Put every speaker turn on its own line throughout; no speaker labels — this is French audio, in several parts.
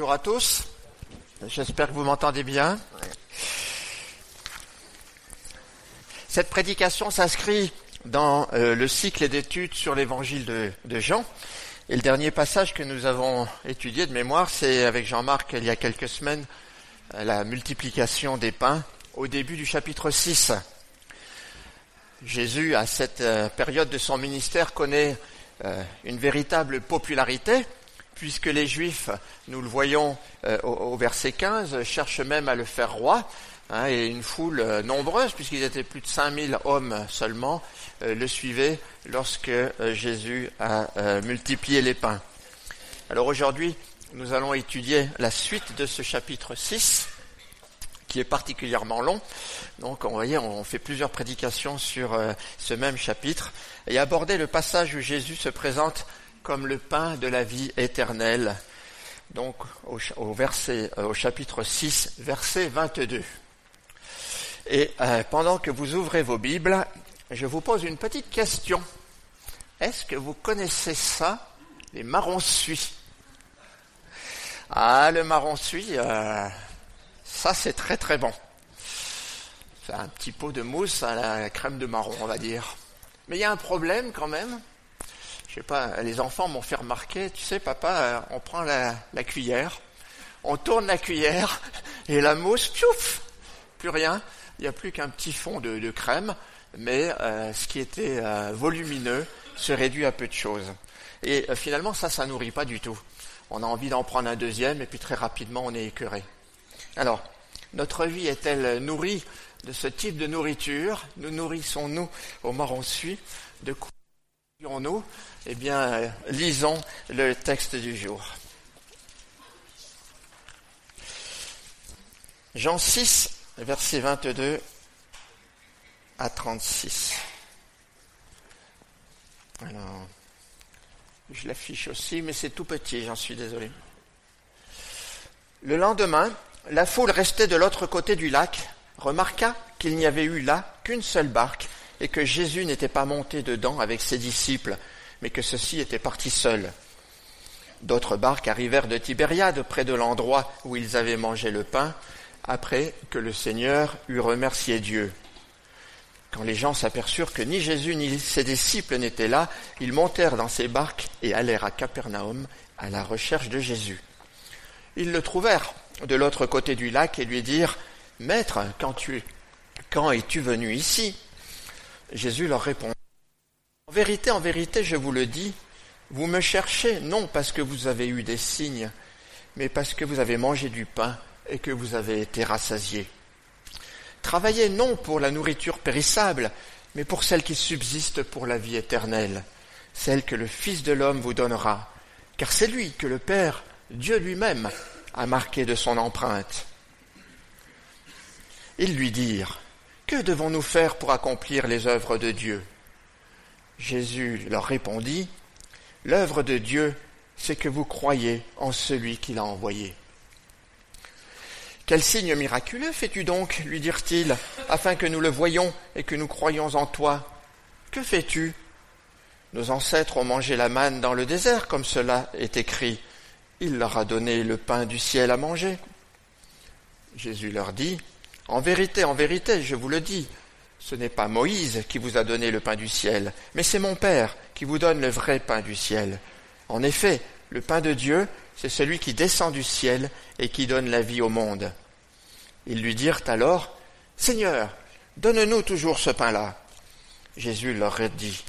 Bonjour à tous, j'espère que vous m'entendez bien. Cette prédication s'inscrit dans euh, le cycle d'études sur l'évangile de, Jean. Et le dernier passage que nous avons étudié de mémoire, c'est avec Jean-Marc il y a quelques semaines, euh, la multiplication des pains au début du chapitre 6. Jésus, à cette euh, période de son ministère, connaît une véritable popularité puisque les Juifs, nous le voyons euh, au, verset 15, cherchent même à le faire roi, hein, et une foule euh, nombreuse, puisqu'ils étaient plus de 5000 hommes seulement, euh, le suivaient lorsque Jésus a multiplié les pains. Alors aujourd'hui, nous allons étudier la suite de ce chapitre 6, qui est particulièrement long. Donc, on voyez, on fait plusieurs prédications sur ce même chapitre et aborder le passage où Jésus se présente comme le pain de la vie éternelle. Donc au, verset, euh, au chapitre 6, verset 22. Et euh, pendant que vous ouvrez vos Bibles, je vous pose une petite question. Est-ce que vous connaissez ça, les marrons suis Ah, le marron suis, euh, ça c'est très très bon. C'est un petit pot de mousse à la crème de marron, on va dire. Mais il y a un problème quand même, je sais pas, les enfants m'ont fait remarquer, tu sais, papa, euh, on prend la, cuillère, on tourne la cuillère, et la mousse, piouf, plus rien. Il n'y a plus qu'un petit fond de, crème, mais euh, ce qui était euh, volumineux se réduit à peu de choses. Et finalement, ça, ça nourrit pas du tout. On a envie d'en prendre un deuxième, et puis très rapidement, on est écœuré. Alors, notre vie est-elle nourrie de ce type de nourriture? Nous nourrissons-nous au marron suie De quoi nous eh bien, euh, lisons le texte du jour. Jean 6, versets 22 à 36. Alors, je l'affiche aussi, mais c'est tout petit, j'en suis désolé. Le lendemain, la foule restait de l'autre côté du lac, remarqua qu'il n'y avait eu là qu'une seule barque et que Jésus n'était pas monté dedans avec ses disciples, mais que ceux-ci étaient partis seuls. D'autres barques arrivèrent de Tibériade, près de l'endroit où ils avaient mangé le pain, après que le Seigneur eut remercié Dieu. Quand les gens s'aperçurent que ni Jésus ni ses disciples n'étaient là, ils montèrent dans ces barques et allèrent à Capernaum à la recherche de Jésus. Ils le trouvèrent de l'autre côté du lac et lui dirent Maître, quand, quand es-tu venu ici? Jésus leur répond en vérité, en vérité, je vous le dis, vous me cherchez non parce que vous avez eu des signes, mais parce que vous avez mangé du pain et que vous avez été rassasiés. Travaillez non pour la nourriture périssable, mais pour celle qui subsiste pour la vie éternelle, celle que le Fils de l'homme vous donnera, car c'est lui que le Père, Dieu lui-même, a marqué de son empreinte. Ils lui dirent, Que devons-nous faire pour accomplir les œuvres de Dieu? Jésus leur répondit, L'œuvre de Dieu, c'est que vous croyez en celui qui l'a envoyé. Quel signe miraculeux fais-tu donc lui dirent-ils, afin que nous le voyions et que nous croyions en toi? Que fais-tu? Nos ancêtres ont mangé la manne dans le désert, comme cela est écrit. Il leur a donné le pain du ciel à manger. Jésus leur dit, En vérité, en vérité, je vous le dis, ce n'est pas Moïse qui vous a donné le pain du ciel, mais c'est mon Père qui vous donne le vrai pain du ciel. En effet, le pain de Dieu, c'est celui qui descend du ciel et qui donne la vie au monde. Ils lui dirent alors, Seigneur, donne-nous toujours ce pain-là. Jésus leur dit,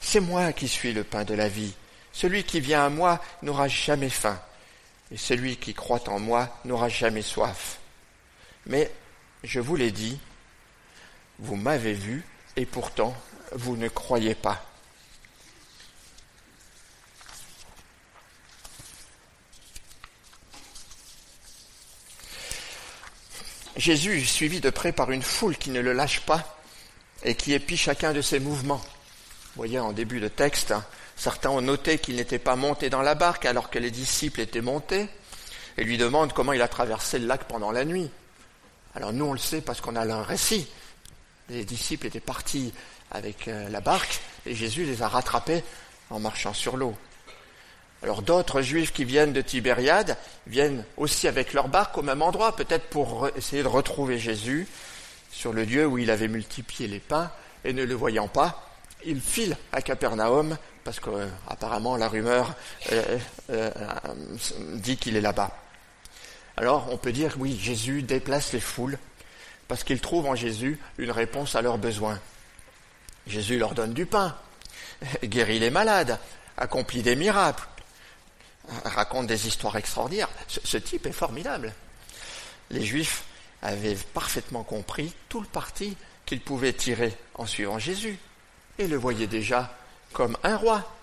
C'est moi qui suis le pain de la vie. Celui qui vient à moi n'aura jamais faim, et celui qui croit en moi n'aura jamais soif. Mais je vous l'ai dit, vous m'avez vu et pourtant vous ne croyez pas. Jésus est suivi de près par une foule qui ne le lâche pas et qui épie chacun de ses mouvements. Vous voyez en début de texte, hein, certains ont noté qu'il n'était pas monté dans la barque alors que les disciples étaient montés et lui demandent comment il a traversé le lac pendant la nuit. Alors nous on le sait parce qu'on a un récit, les disciples étaient partis avec euh, la barque et Jésus les a rattrapés en marchant sur l'eau. Alors d'autres juifs qui viennent de Tibériade viennent aussi avec leur barque au même endroit, peut-être pour essayer de retrouver Jésus sur le lieu où il avait multiplié les pains, et ne le voyant pas, ils filent à Capernaum, parce qu'apparemment la rumeur euh, euh, dit qu'il est là-bas. Alors on peut dire, oui, Jésus déplace les foules, parce qu'il trouve en Jésus une réponse à leurs besoins. Jésus leur donne du pain, guérit les malades, accomplit des miracles, raconte des histoires extraordinaires. Ce, type est formidable. Les Juifs avaient parfaitement compris tout le parti qu'ils pouvaient tirer en suivant Jésus et le voyaient déjà comme un roi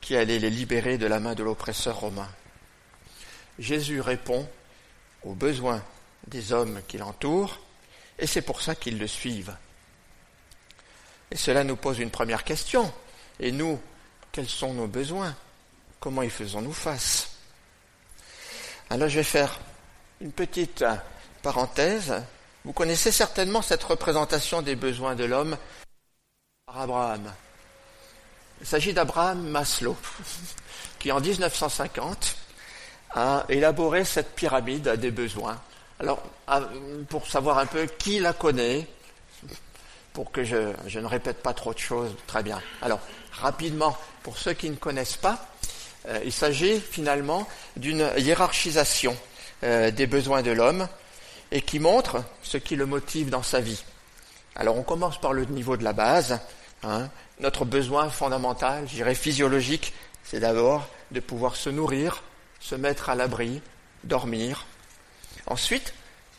qui allait les libérer de la main de l'oppresseur romain. Jésus répond aux besoins des hommes qui l'entourent et c'est pour ça qu'ils le suivent. Et cela nous pose une première question. Et nous, quels sont nos besoins? Comment y faisons-nous face? Alors je vais faire une petite parenthèse. Vous connaissez certainement cette représentation des besoins de l'homme par Abraham. Il s'agit d'Abraham Maslow, qui en 1950 a élaboré cette pyramide des besoins. Alors, pour savoir un peu qui la connaît, pour que je, ne répète pas trop de choses. Très bien. Alors, rapidement, pour ceux qui ne connaissent pas, euh, il s'agit finalement d'une hiérarchisation euh, des besoins de l'homme et qui montre ce qui le motive dans sa vie. Alors, on commence par le niveau de la base. Hein. Notre besoin fondamental, je dirais physiologique, c'est d'abord de pouvoir se nourrir, se mettre à l'abri, dormir. Ensuite,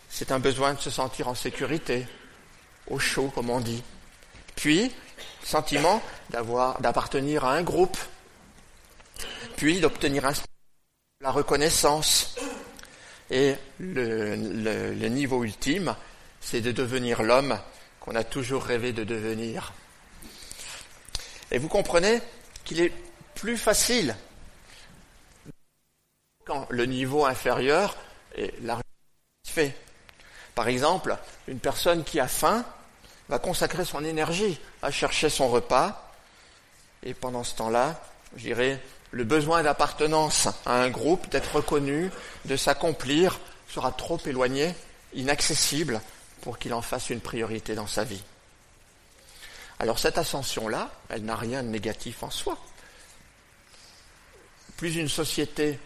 c'est un besoin de se sentir en sécurité, au chaud, comme on dit. Puis, sentiment d'avoir, d'appartenir à un groupe. Puis, d'obtenir un, la reconnaissance. Et le, le niveau ultime, c'est de devenir l'homme qu'on a toujours rêvé de devenir. Et vous comprenez qu'il est plus facile quand le niveau inférieur est la fait. Par exemple, une personne qui a faim va consacrer son énergie à chercher son repas. Et pendant ce temps-là, je dirais, le besoin d'appartenance à un groupe, d'être reconnu, de s'accomplir, sera trop éloigné, inaccessible, pour qu'il en fasse une priorité dans sa vie. Alors cette ascension-là, elle n'a rien de négatif en soi. Plus une société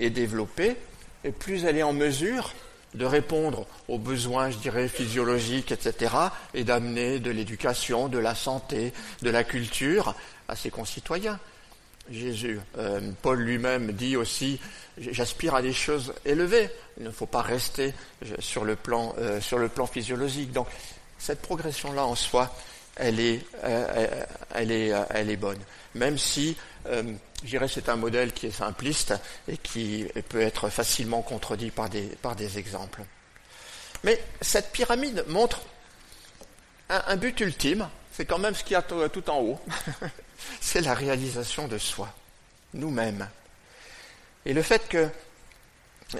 est développée, et plus elle est en mesure de répondre aux besoins, je dirais, physiologiques, etc., et d'amener de l'éducation, de la santé, de la culture à ses concitoyens. Jésus, euh, Paul lui-même dit aussi, j'aspire à des choses élevées. Il ne faut pas rester sur le plan, euh, sur le plan physiologique. Donc, cette progression-là en soi, elle est, euh, elle est, bonne. Même si je dirais c'est un modèle qui est simpliste et qui peut être facilement contredit par des, exemples. Mais cette pyramide montre un, but ultime, c'est quand même ce qu'il y a tout en haut, c'est la réalisation de soi, nous-mêmes. Et le fait que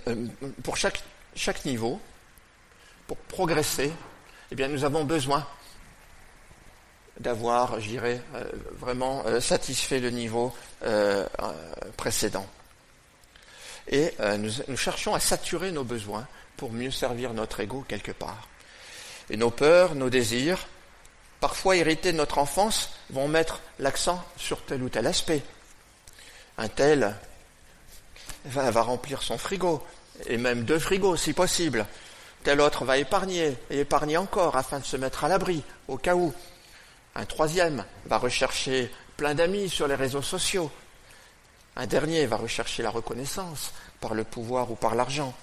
euh, pour chaque, chaque niveau, pour progresser, eh bien, nous avons besoin d'avoir, je dirais, euh, vraiment euh, satisfait le niveau euh, précédent. Et nous, cherchons à saturer nos besoins pour mieux servir notre ego quelque part. Et nos peurs, nos désirs, parfois hérités de notre enfance, vont mettre l'accent sur tel ou tel aspect. Un tel va, va remplir son frigo, et même deux frigos si possible. Tel autre va épargner, et épargner encore afin de se mettre à l'abri, au cas où. Un troisième va rechercher plein d'amis sur les réseaux sociaux. Un dernier va rechercher la reconnaissance par le pouvoir ou par l'argent.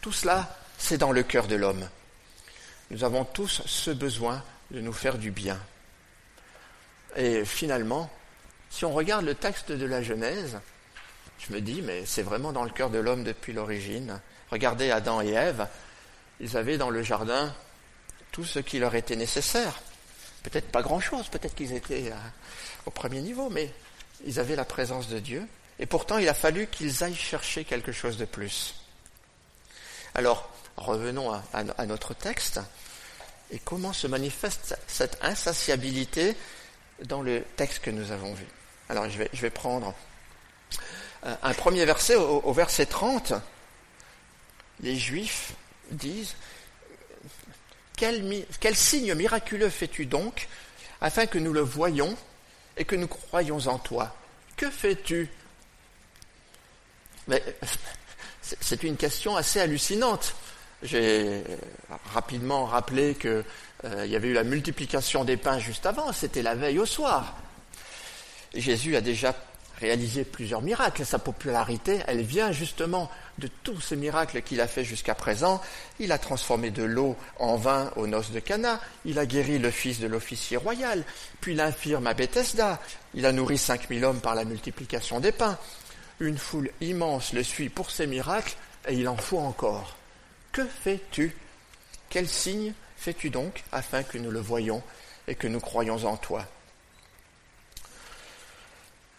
Tout cela, c'est dans le cœur de l'homme. Nous avons tous ce besoin de nous faire du bien. Et finalement, si on regarde le texte de la Genèse, je me dis, mais c'est vraiment dans le cœur de l'homme depuis l'origine. Regardez Adam et Ève, ils avaient dans le jardin tout ce qui leur était nécessaire. Peut-être pas grand-chose, peut-être qu'ils étaient euh, au premier niveau, mais ils avaient la présence de Dieu. Et pourtant, il a fallu qu'ils aillent chercher quelque chose de plus. Alors, revenons à, notre texte. Et comment se manifeste cette insatiabilité dans le texte que nous avons vu? Alors, je vais, je vais prendre un premier verset, au, verset 30, les Juifs disent, quel, signe miraculeux fais-tu donc afin que nous le voyions et que nous croyions en toi? Que fais-tu? C'est une question assez hallucinante. J'ai rapidement rappelé qu'il euh, y avait eu la multiplication des pains juste avant, c'était la veille au soir. Jésus a déjà réalisé plusieurs miracles. Sa popularité, elle vient justement de tous ces miracles qu'il a fait jusqu'à présent. Il a transformé de l'eau en vin aux noces de Cana. Il a guéri le fils de l'officier royal, puis l'infirme à Bethesda. Il a nourri cinq mille hommes par la multiplication des pains. Une foule immense le suit pour ces miracles, et il en faut encore. Que fais-tu? Quel signe fais-tu donc afin que nous le voyions et que nous croyions en toi?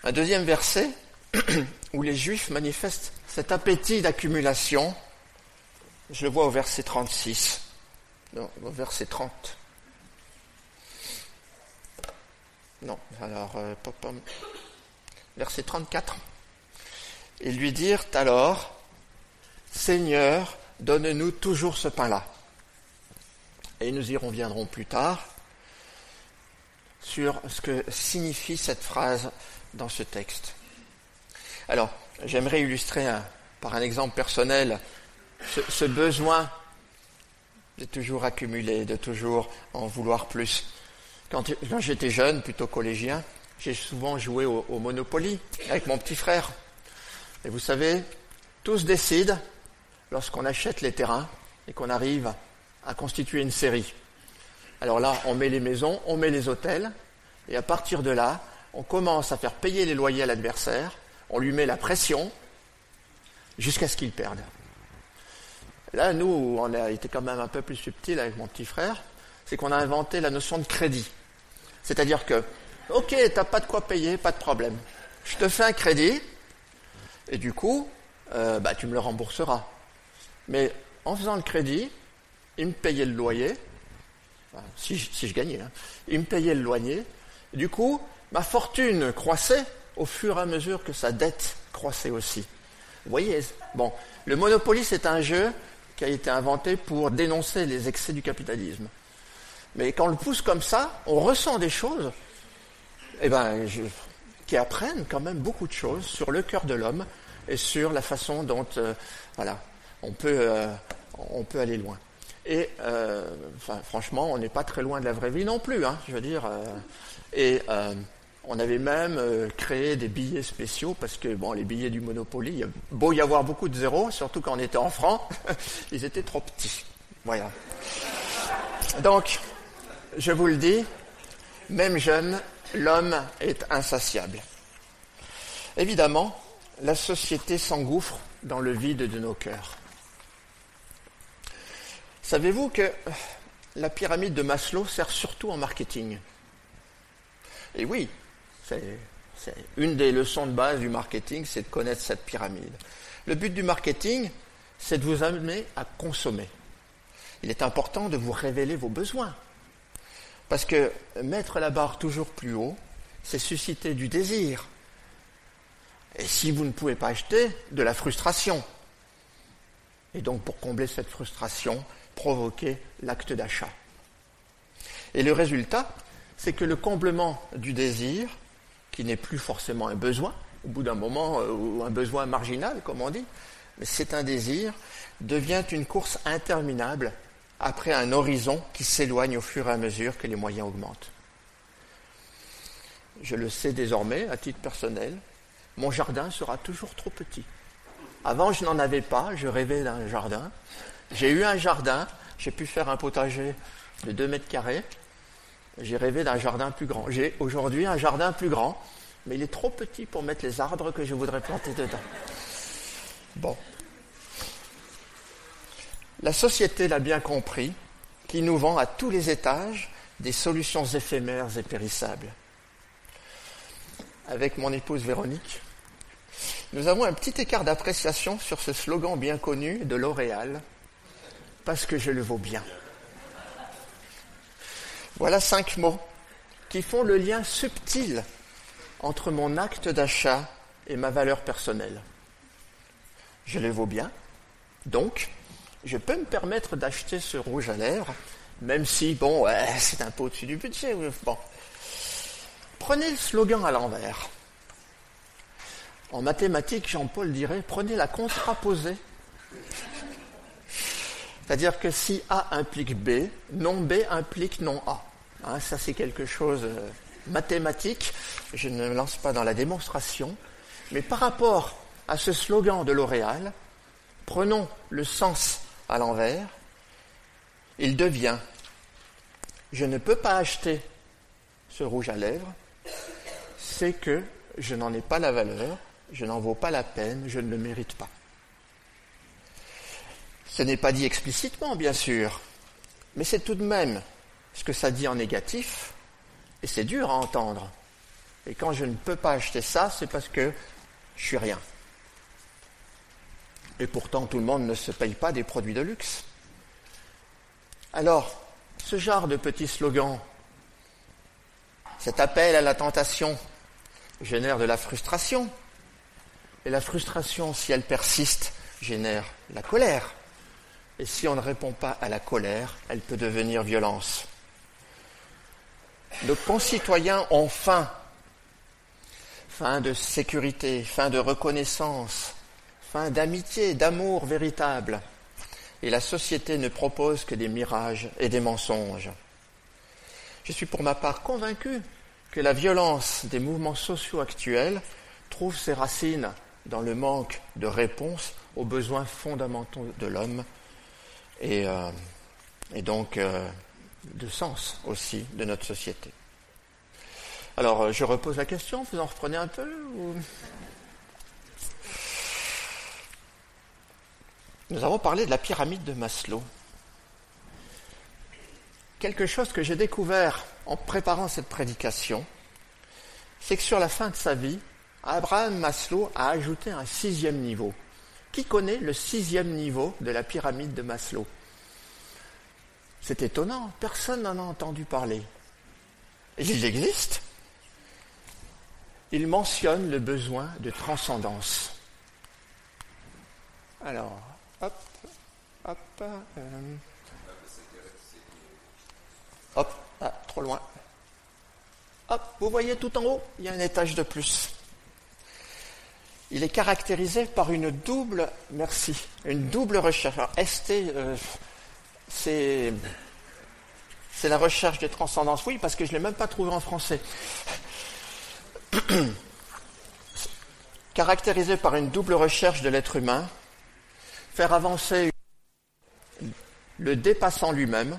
Un deuxième verset où les Juifs manifestent cet appétit d'accumulation. Je le vois au verset 36. Non, au verset 30. Non, alors, euh, verset 34. Ils lui dirent alors, Seigneur, donne-nous toujours ce pain-là. Et nous y reviendrons plus tard sur ce que signifie cette phrase dans ce texte. Alors, j'aimerais illustrer par un exemple personnel ce, besoin de toujours accumuler, de toujours en vouloir plus. Quand, j'étais jeune, plutôt collégien, j'ai souvent joué au, au, Monopoly avec mon petit frère. Et vous savez, tout se décide lorsqu'on achète les terrains et qu'on arrive à constituer une série. Alors là, on met les maisons, on met les hôtels, et à partir de là, on commence à faire payer les loyers à l'adversaire, on lui met la pression jusqu'à ce qu'il perde. Là, nous, on a été quand même un peu plus subtil avec mon petit frère, c'est qu'on a inventé la notion de crédit. C'est-à-dire que, ok, t'as pas de quoi payer, pas de problème. Je te fais un crédit, et du coup, euh, bah, tu me le rembourseras. Mais en faisant le crédit, il me payait le loyer, si, je gagnais, hein. il me payait le loyer, du coup, ma fortune croissait au fur et à mesure que sa dette croissait aussi. Vous voyez, bon, le Monopoly, c'est un jeu qui a été inventé pour dénoncer les excès du capitalisme. Mais quand on le pousse comme ça, on ressent des choses eh ben, qui apprennent quand même beaucoup de choses sur le cœur de l'homme et sur la façon dont euh, voilà, on, peut, euh, on peut aller loin. Et euh, franchement, on n'est pas très loin de la vraie vie non plus. Hein, je veux dire, et on avait même euh, créé des billets spéciaux parce que bon, les billets du Monopoly, il a beau y avoir beaucoup de zéros, surtout quand on était en francs, ils étaient trop petits. Voilà. Donc, je vous le dis, même jeune, l'homme est insatiable. Évidemment, la société s'engouffre dans le vide de nos cœurs. Savez-vous que la pyramide de Maslow sert surtout en marketing? Et oui, c'est une des leçons de base du marketing, c'est de connaître cette pyramide. Le but du marketing, c'est de vous amener à consommer. Il est important de vous révéler vos besoins. Parce que mettre la barre toujours plus haut, c'est susciter du désir. Et si vous ne pouvez pas acheter, de la frustration. Et donc pour combler cette frustration, provoquer l'acte d'achat. Et le résultat, c'est que le comblement du désir qui n'est plus forcément un besoin, au bout d'un moment, euh, ou un besoin marginal, comme on dit, mais c'est un désir, devient une course interminable après un horizon qui s'éloigne au fur et à mesure que les moyens augmentent. Je le sais désormais, à titre personnel, mon jardin sera toujours trop petit. Avant, je n'en avais pas, je rêvais d'un jardin. J'ai eu un jardin, j'ai pu faire un potager de 2 mètres carrés, j'ai rêvé d'un jardin plus grand. J'ai aujourd'hui un jardin plus grand, mais il est trop petit pour mettre les arbres que je voudrais planter dedans. Bon. La société l'a bien compris, qui nous vend à tous les étages des solutions éphémères et périssables. Avec mon épouse Véronique, nous avons un petit écart d'appréciation sur ce slogan bien connu de L'Oréal, parce que je le vaux bien. Voilà cinq mots qui font le lien subtil entre mon acte d'achat et ma valeur personnelle. Je les vaux bien, donc je peux me permettre d'acheter ce rouge à lèvres, même si, bon, c'est un peu au-dessus du budget. Prenez le slogan à l'envers. En mathématiques, Jean-Paul dirait, prenez la contraposée. C'est-à-dire que si A implique B, non B implique non A. Hein, ça, c'est quelque chose euh, mathématique. Je ne me lance pas dans la démonstration. Mais par rapport à ce slogan de L'Oréal, prenons le sens à l'envers. Il devient je ne peux pas acheter ce rouge à lèvres, c'est que je n'en ai pas la valeur, je n'en vaux pas la peine, je ne le mérite pas. Ce n'est pas dit explicitement, bien sûr, mais c'est tout de même ce que ça dit en négatif, et c'est dur à entendre. Et quand je ne peux pas acheter ça, c'est parce que je suis rien. Et pourtant, tout le monde ne se paye pas des produits de luxe. Alors, ce genre de petit slogan, cet appel à la tentation, génère de la frustration. Et la frustration, si elle persiste, génère la colère. Et si on ne répond pas à la colère, elle peut devenir violence. Nos concitoyens ont faim. Faim de sécurité, faim de reconnaissance, faim d'amitié, d'amour véritable. Et la société ne propose que des mirages et des mensonges. Je suis pour ma part convaincu que la violence des mouvements sociaux actuels trouve ses racines dans le manque de réponse aux besoins fondamentaux de l'homme et, euh, donc euh, de sens aussi de notre société. Alors, euh, je repose la question, vous en reprenez un peu Nous avons parlé de la pyramide de Maslow. Quelque chose que j'ai découvert en préparant cette prédication, c'est que sur la fin de sa vie, Abraham Maslow a ajouté un sixième niveau. Qui connaît le sixième niveau de la pyramide de Maslow? C'est étonnant, personne n'en a entendu parler. Il existe. Il mentionne le besoin de transcendance. Alors, hop, hop, euh, hop, ah, trop loin. Hop, vous voyez tout en haut, il y a un étage de plus. Il est caractérisé par une double, merci, une double recherche. Alors, ST, euh, c'est, la recherche de transcendance. Oui, parce que je ne l'ai même pas trouvé en français. caractérisé par une double recherche de l'être humain, faire avancer le dépassant lui-même,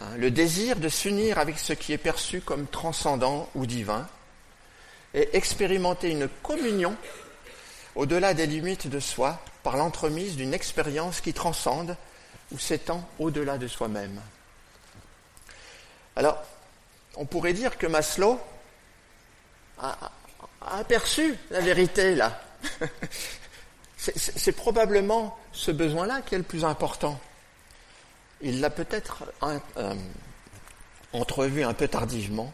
hein, le désir de s'unir avec ce qui est perçu comme transcendant ou divin, et expérimenter une communion au-delà des limites de soi par l'entremise d'une expérience qui transcende ou s'étend au-delà de soi-même. Alors, on pourrait dire que Maslow a, aperçu la vérité là. C'est probablement ce besoin-là qui est le plus important. Il l'a peut-être euh, entrevu un peu tardivement.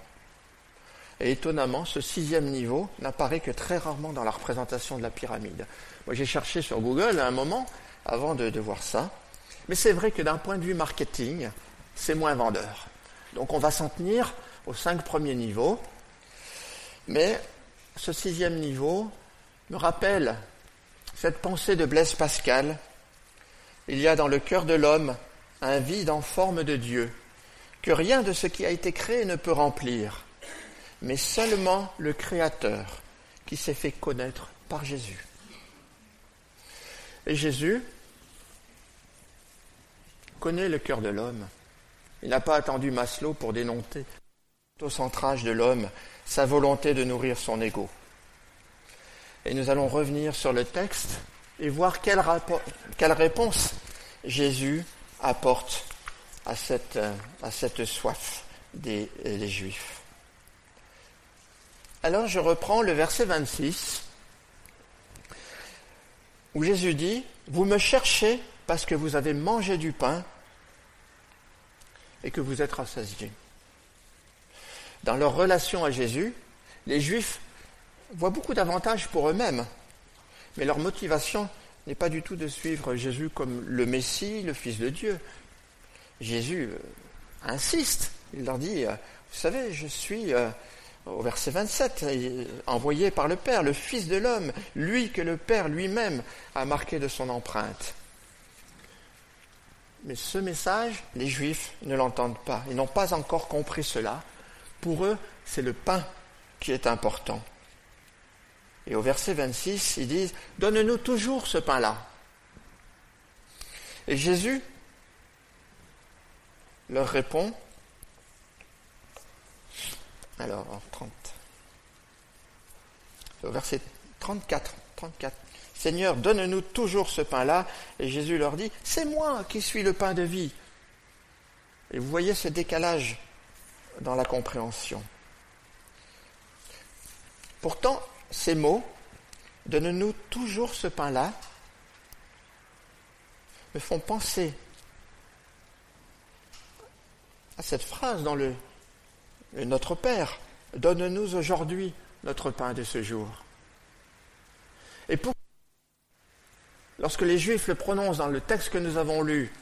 Et étonnamment, ce sixième niveau n'apparaît que très rarement dans la représentation de la pyramide. Moi, j'ai cherché sur Google à un moment avant de voir ça. Mais c'est vrai que d'un point de vue marketing, c'est moins vendeur. Donc on va s'en tenir aux cinq premiers niveaux. Mais ce sixième niveau me rappelle cette pensée de Blaise Pascal, il y a dans le cœur de l'homme un vide en forme de Dieu, que rien de ce qui a été créé ne peut remplir, mais seulement le Créateur qui s'est fait connaître par Jésus. Et Jésus connaît le cœur de l'homme. Il n'a pas attendu Maslow pour dénoncer au centrage de l'homme sa volonté de nourrir son ego. Et nous allons revenir sur le texte et voir quelle, réponse Jésus apporte à cette, soif des Juifs. Alors je reprends le verset 26 où Jésus dit, Vous me cherchez parce que vous avez mangé du pain et que vous êtes rassasiés. Dans leur relation à Jésus, les Juifs voient beaucoup d'avantages pour eux-mêmes, mais leur motivation n'est pas du tout de suivre Jésus comme le Messie, le Fils de Dieu. Jésus euh, insiste, il leur dit, euh, vous savez, je suis, euh, au verset 27, envoyé par le Père, le Fils de l'homme, lui que le Père lui-même a marqué de son empreinte. Mais ce message, les Juifs ne l'entendent pas. Ils n'ont pas encore compris cela. Pour eux, c'est le pain qui est important. Et au verset 26, ils disent, Donne-nous toujours ce pain-là. Et Jésus leur répond, alors, 30, au verset 34, 34, Seigneur, donne-nous toujours ce pain-là. Et Jésus leur dit, c'est moi qui suis le pain de vie. Et vous voyez ce décalage dans la compréhension. Pourtant, ces mots, donne-nous toujours ce pain-là, me font penser à cette phrase dans le, Notre Père, donne-nous aujourd'hui notre pain de ce jour. Et pour, lorsque les Juifs le prononcent dans le texte que nous avons lu,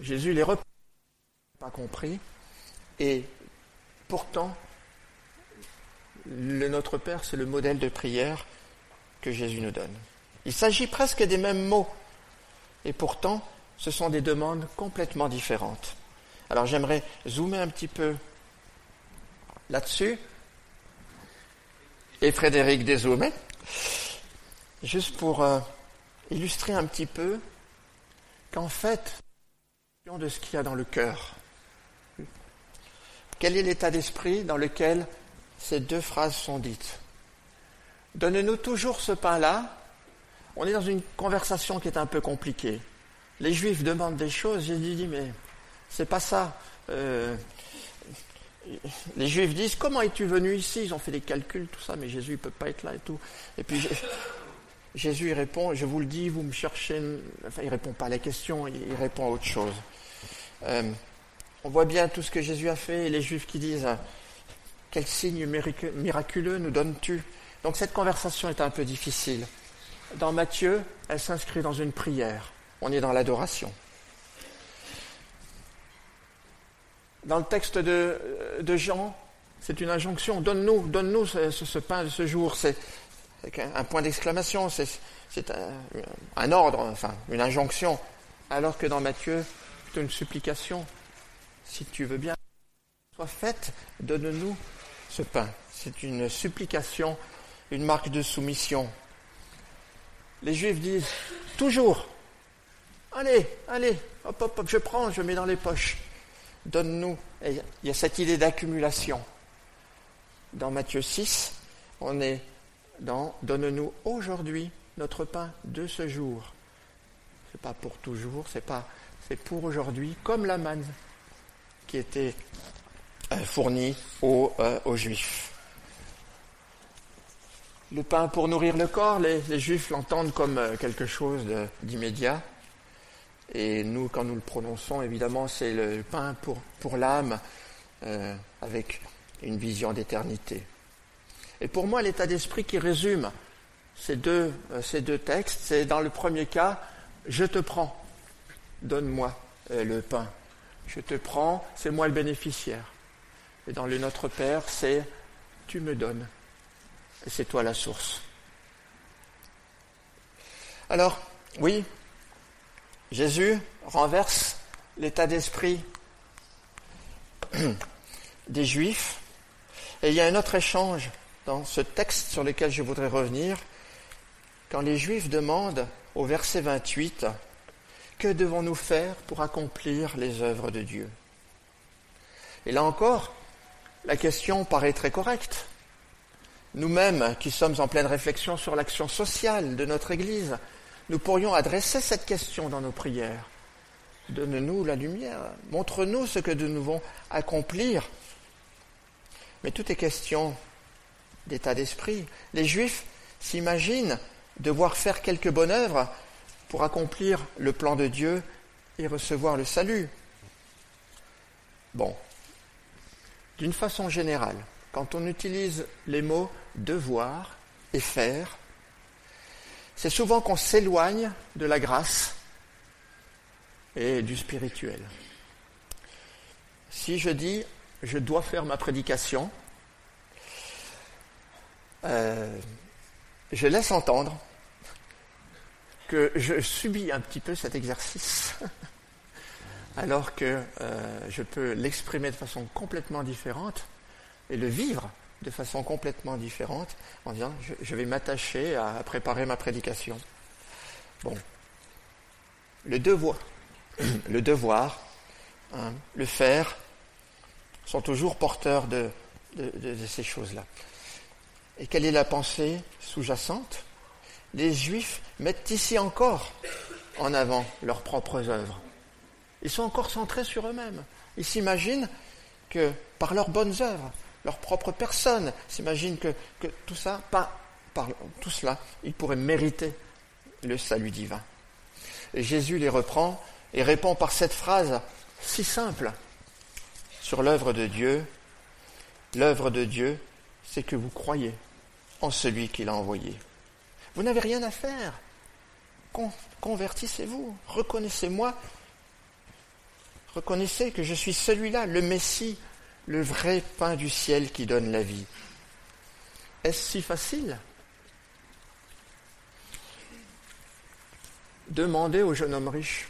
Jésus les reprend, pas compris, et pourtant, le Notre Père, c'est le modèle de prière que Jésus nous donne. Il s'agit presque des mêmes mots, et pourtant, ce sont des demandes complètement différentes. Alors j'aimerais zoomer un petit peu là-dessus. Et Frédéric dézoomer, juste pour euh, illustrer un petit peu qu'en fait, de ce qu'il y a dans le cœur. Quel est l'état d'esprit dans lequel ces deux phrases sont dites? Donne-nous toujours ce pain-là. On est dans une conversation qui est un peu compliquée les Juifs demandent des choses, Jésus dit, mais c'est pas ça. Euh, les Juifs disent, comment es-tu venu ici? Ils ont fait des calculs, tout ça, mais Jésus ne peut pas être là et tout. Et puis Jésus il répond, je vous le dis, vous me cherchez. Enfin, il répond pas à la question, il répond à autre chose. Euh, on voit bien tout ce que Jésus a fait les Juifs qui disent, quel signe miraculeux nous donnes-tu? Donc cette conversation est un peu difficile. Dans Matthieu, elle s'inscrit dans une prière on est dans l'adoration. Dans le texte de, Jean, c'est une injonction. Donne-nous, donne-nous ce, pain de ce jour. Un, point d'exclamation. C'est un, ordre, enfin, une injonction. Alors que dans Matthieu, c'est une supplication. Si tu veux bien, soit faite, donne-nous ce pain. C'est une supplication, une marque de soumission. Les Juifs disent toujours, Allez, allez, hop, hop, hop, je prends, je mets dans les poches. Donne-nous. Il y a cette idée d'accumulation. Dans Matthieu 6, on est dans Donne-nous aujourd'hui notre pain de ce jour. C'est pas pour toujours, c'est pas, c'est pour aujourd'hui, comme la manne qui était euh, fournie aux, euh, aux, Juifs. Le pain pour nourrir le corps, les, Juifs l'entendent comme euh, quelque chose d'immédiat. Et nous, quand nous le prononçons, évidemment, c'est le pain pour, l'âme, avec une vision d'éternité. Et pour moi, l'état d'esprit qui résume ces deux, euh, ces deux textes, c'est dans le premier cas, je te prends, donne-moi euh, le pain. Je te prends, c'est moi le bénéficiaire. Et dans le Notre Père, c'est tu me donnes. Et c'est toi la source. Alors, oui, Jésus renverse l'état d'esprit des Juifs. Et il y a un autre échange dans ce texte sur lequel je voudrais revenir. Quand les Juifs demandent au verset 28, Que devons-nous faire pour accomplir les œuvres de Dieu? Et là encore, la question paraît très correcte. Nous-mêmes, qui sommes en pleine réflexion sur l'action sociale de notre Église, nous pourrions adresser cette question dans nos prières. Donne-nous la lumière, montre-nous ce que nous devons accomplir. Mais tout est question d'état d'esprit. Les Juifs s'imaginent devoir faire quelques bonnes œuvres pour accomplir le plan de Dieu et recevoir le salut. Bon, d'une façon générale, quand on utilise les mots devoir et faire, c'est souvent qu'on s'éloigne de la grâce et du spirituel. Si je dis je dois faire ma prédication, euh, je laisse entendre que je subis un petit peu cet exercice, alors que euh, je peux l'exprimer de façon complètement différente et le vivre de façon complètement différente en disant je, vais m'attacher à, préparer ma prédication. Bon, le devoir, le devoir, hein, le faire, sont toujours porteurs de ces choses-là. Et quelle est la pensée sous-jacente? Les Juifs mettent ici encore en avant leurs propres œuvres. Ils sont encore centrés sur eux-mêmes. Ils s'imaginent que par leurs bonnes œuvres, leur propre personne, s'imaginent que, tout ça, pas par tout cela, ils pourraient mériter le salut divin. Jésus les reprend et répond par cette phrase si simple sur l'œuvre de Dieu. L'œuvre de Dieu, c'est que vous croyez en celui qui l'a envoyé. Vous n'avez rien à faire. Convertissez-vous, reconnaissez-moi, reconnaissez que je suis celui-là, le Messie, le vrai pain du ciel qui donne la vie. Est-ce si facile? Demandez au jeune homme riche.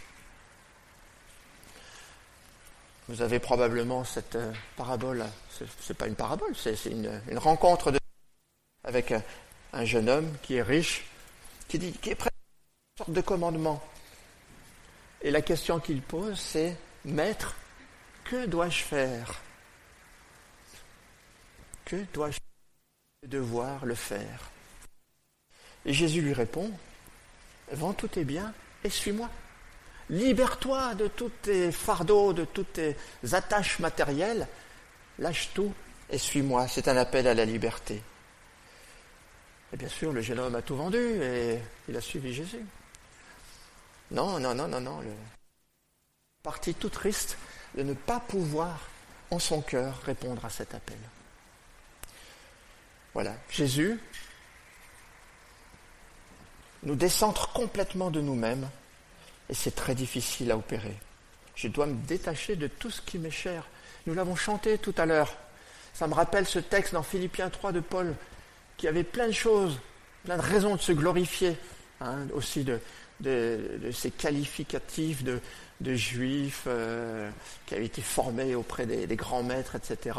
Vous avez probablement cette euh, parabole, ce n'est pas une parabole, c'est une, rencontre de avec un, jeune homme qui est riche, qui, dit, qui est prêt à une sorte de commandement. Et la question qu'il pose, c'est Maître, que dois-je faire? Que dois-je devoir le faire? Et Jésus lui répond Vends tous tes biens et suis-moi. Libère-toi de tous tes fardeaux, de toutes tes attaches matérielles. Lâche tout et suis-moi. C'est un appel à la liberté. Et bien sûr, le jeune homme a tout vendu et il a suivi Jésus. Non, non, non, non, non. Le... Parti tout triste de ne pas pouvoir en son cœur répondre à cet appel. Voilà, Jésus nous décentre complètement de nous-mêmes et c'est très difficile à opérer. Je dois me détacher de tout ce qui m'est cher. Nous l'avons chanté tout à l'heure. Ça me rappelle ce texte dans Philippiens 3 de Paul qui avait plein de choses, plein de raisons de se glorifier, hein, aussi de, ces qualificatifs de, juifs euh, qui avaient été formés auprès des, grands maîtres, etc.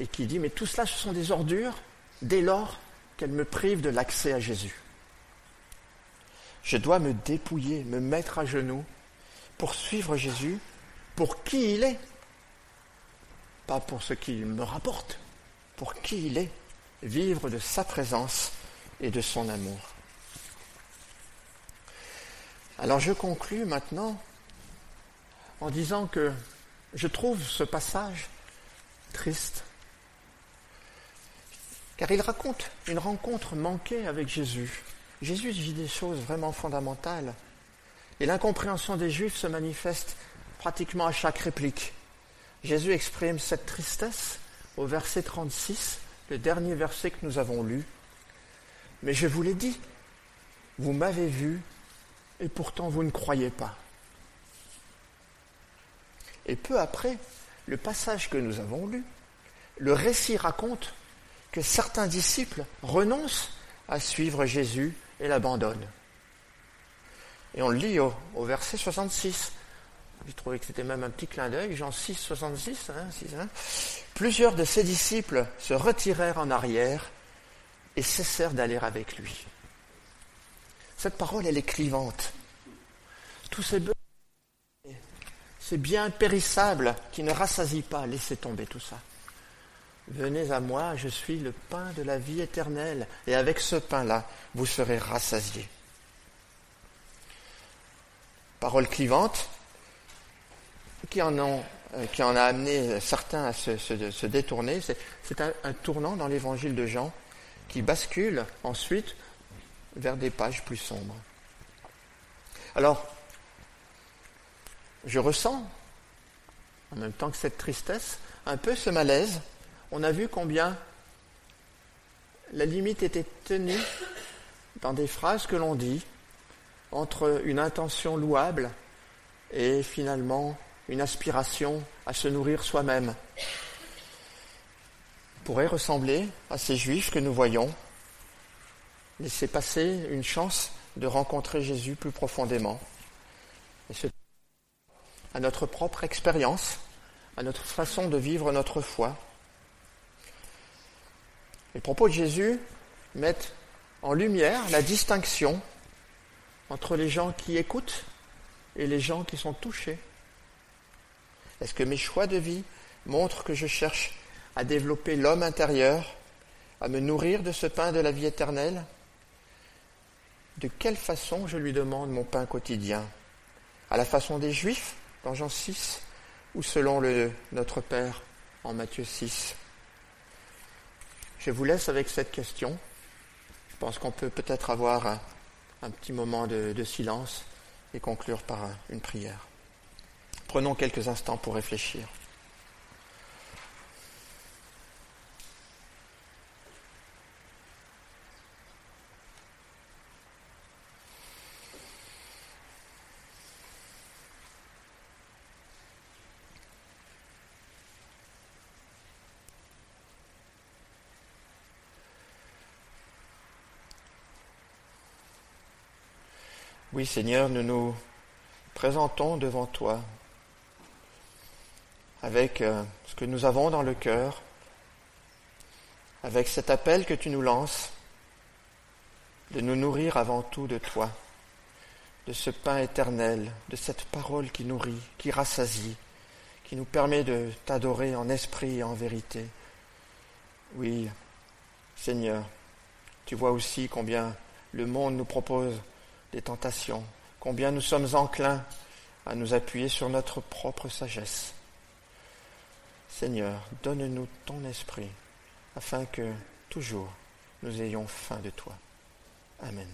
Et qui dit, mais tout cela, ce sont des ordures dès lors qu'elles me privent de l'accès à Jésus. Je dois me dépouiller, me mettre à genoux pour suivre Jésus pour qui il est, pas pour ce qu'il me rapporte, pour qui il est vivre de sa présence et de son amour. Alors je conclus maintenant en disant que je trouve ce passage triste, car il raconte une rencontre manquée avec Jésus. Jésus dit des choses vraiment fondamentales, et l'incompréhension des Juifs se manifeste pratiquement à chaque réplique. Jésus exprime cette tristesse au verset 36 le dernier verset que nous avons lu. Mais je vous l'ai dit, vous m'avez vu et pourtant vous ne croyez pas. Et peu après, le passage que nous avons lu, le récit raconte que certains disciples renoncent à suivre Jésus et l'abandonnent. Et on le lit au, verset 66. J'ai trouvé que c'était même un petit clin d'œil, Jean 6, 66. Hein, 6, hein. Plusieurs de ses disciples se retirèrent en arrière et cessèrent d'aller avec lui. Cette parole, elle est clivante. Tous ces c'est bien périssable qui ne rassasie pas, laissez tomber tout ça. Venez à moi, je suis le pain de la vie éternelle, et avec ce pain-là, vous serez rassasiés. Parole clivante, qui en, euh, a amené certains à se, détourner. C'est un, tournant dans l'évangile de Jean qui bascule ensuite vers des pages plus sombres. Alors, je ressens, en même temps que cette tristesse, un peu ce malaise on a vu combien la limite était tenue dans des phrases que l'on dit entre une intention louable et finalement une aspiration à se nourrir soi-même. Pourrait ressembler à ces juifs que nous voyons, laisser passer une chance de rencontrer Jésus plus profondément et ce à notre propre expérience, à notre façon de vivre notre foi. Les propos de Jésus mettent en lumière la distinction entre les gens qui écoutent et les gens qui sont touchés. Est-ce que mes choix de vie montrent que je cherche à développer l'homme intérieur, à me nourrir de ce pain de la vie éternelle? De quelle façon je lui demande mon pain quotidien? À la façon des Juifs dans Jean 6 ou selon Notre Père en Matthieu 6 Je vous laisse avec cette question. Je pense qu'on peut peut-être avoir un, petit moment de silence et conclure par une prière. Prenons quelques instants pour réfléchir. Oui Seigneur, nous nous présentons devant toi avec euh, ce que nous avons dans le cœur, avec cet appel que tu nous lances de nous nourrir avant tout de toi, de ce pain éternel, de cette parole qui nourrit, qui rassasie, qui nous permet de t'adorer en esprit et en vérité. Oui, Seigneur, tu vois aussi combien le monde nous propose des tentations, combien nous sommes enclins à nous appuyer sur notre propre sagesse. Seigneur, donne-nous ton esprit afin que toujours nous ayons faim de toi. Amen.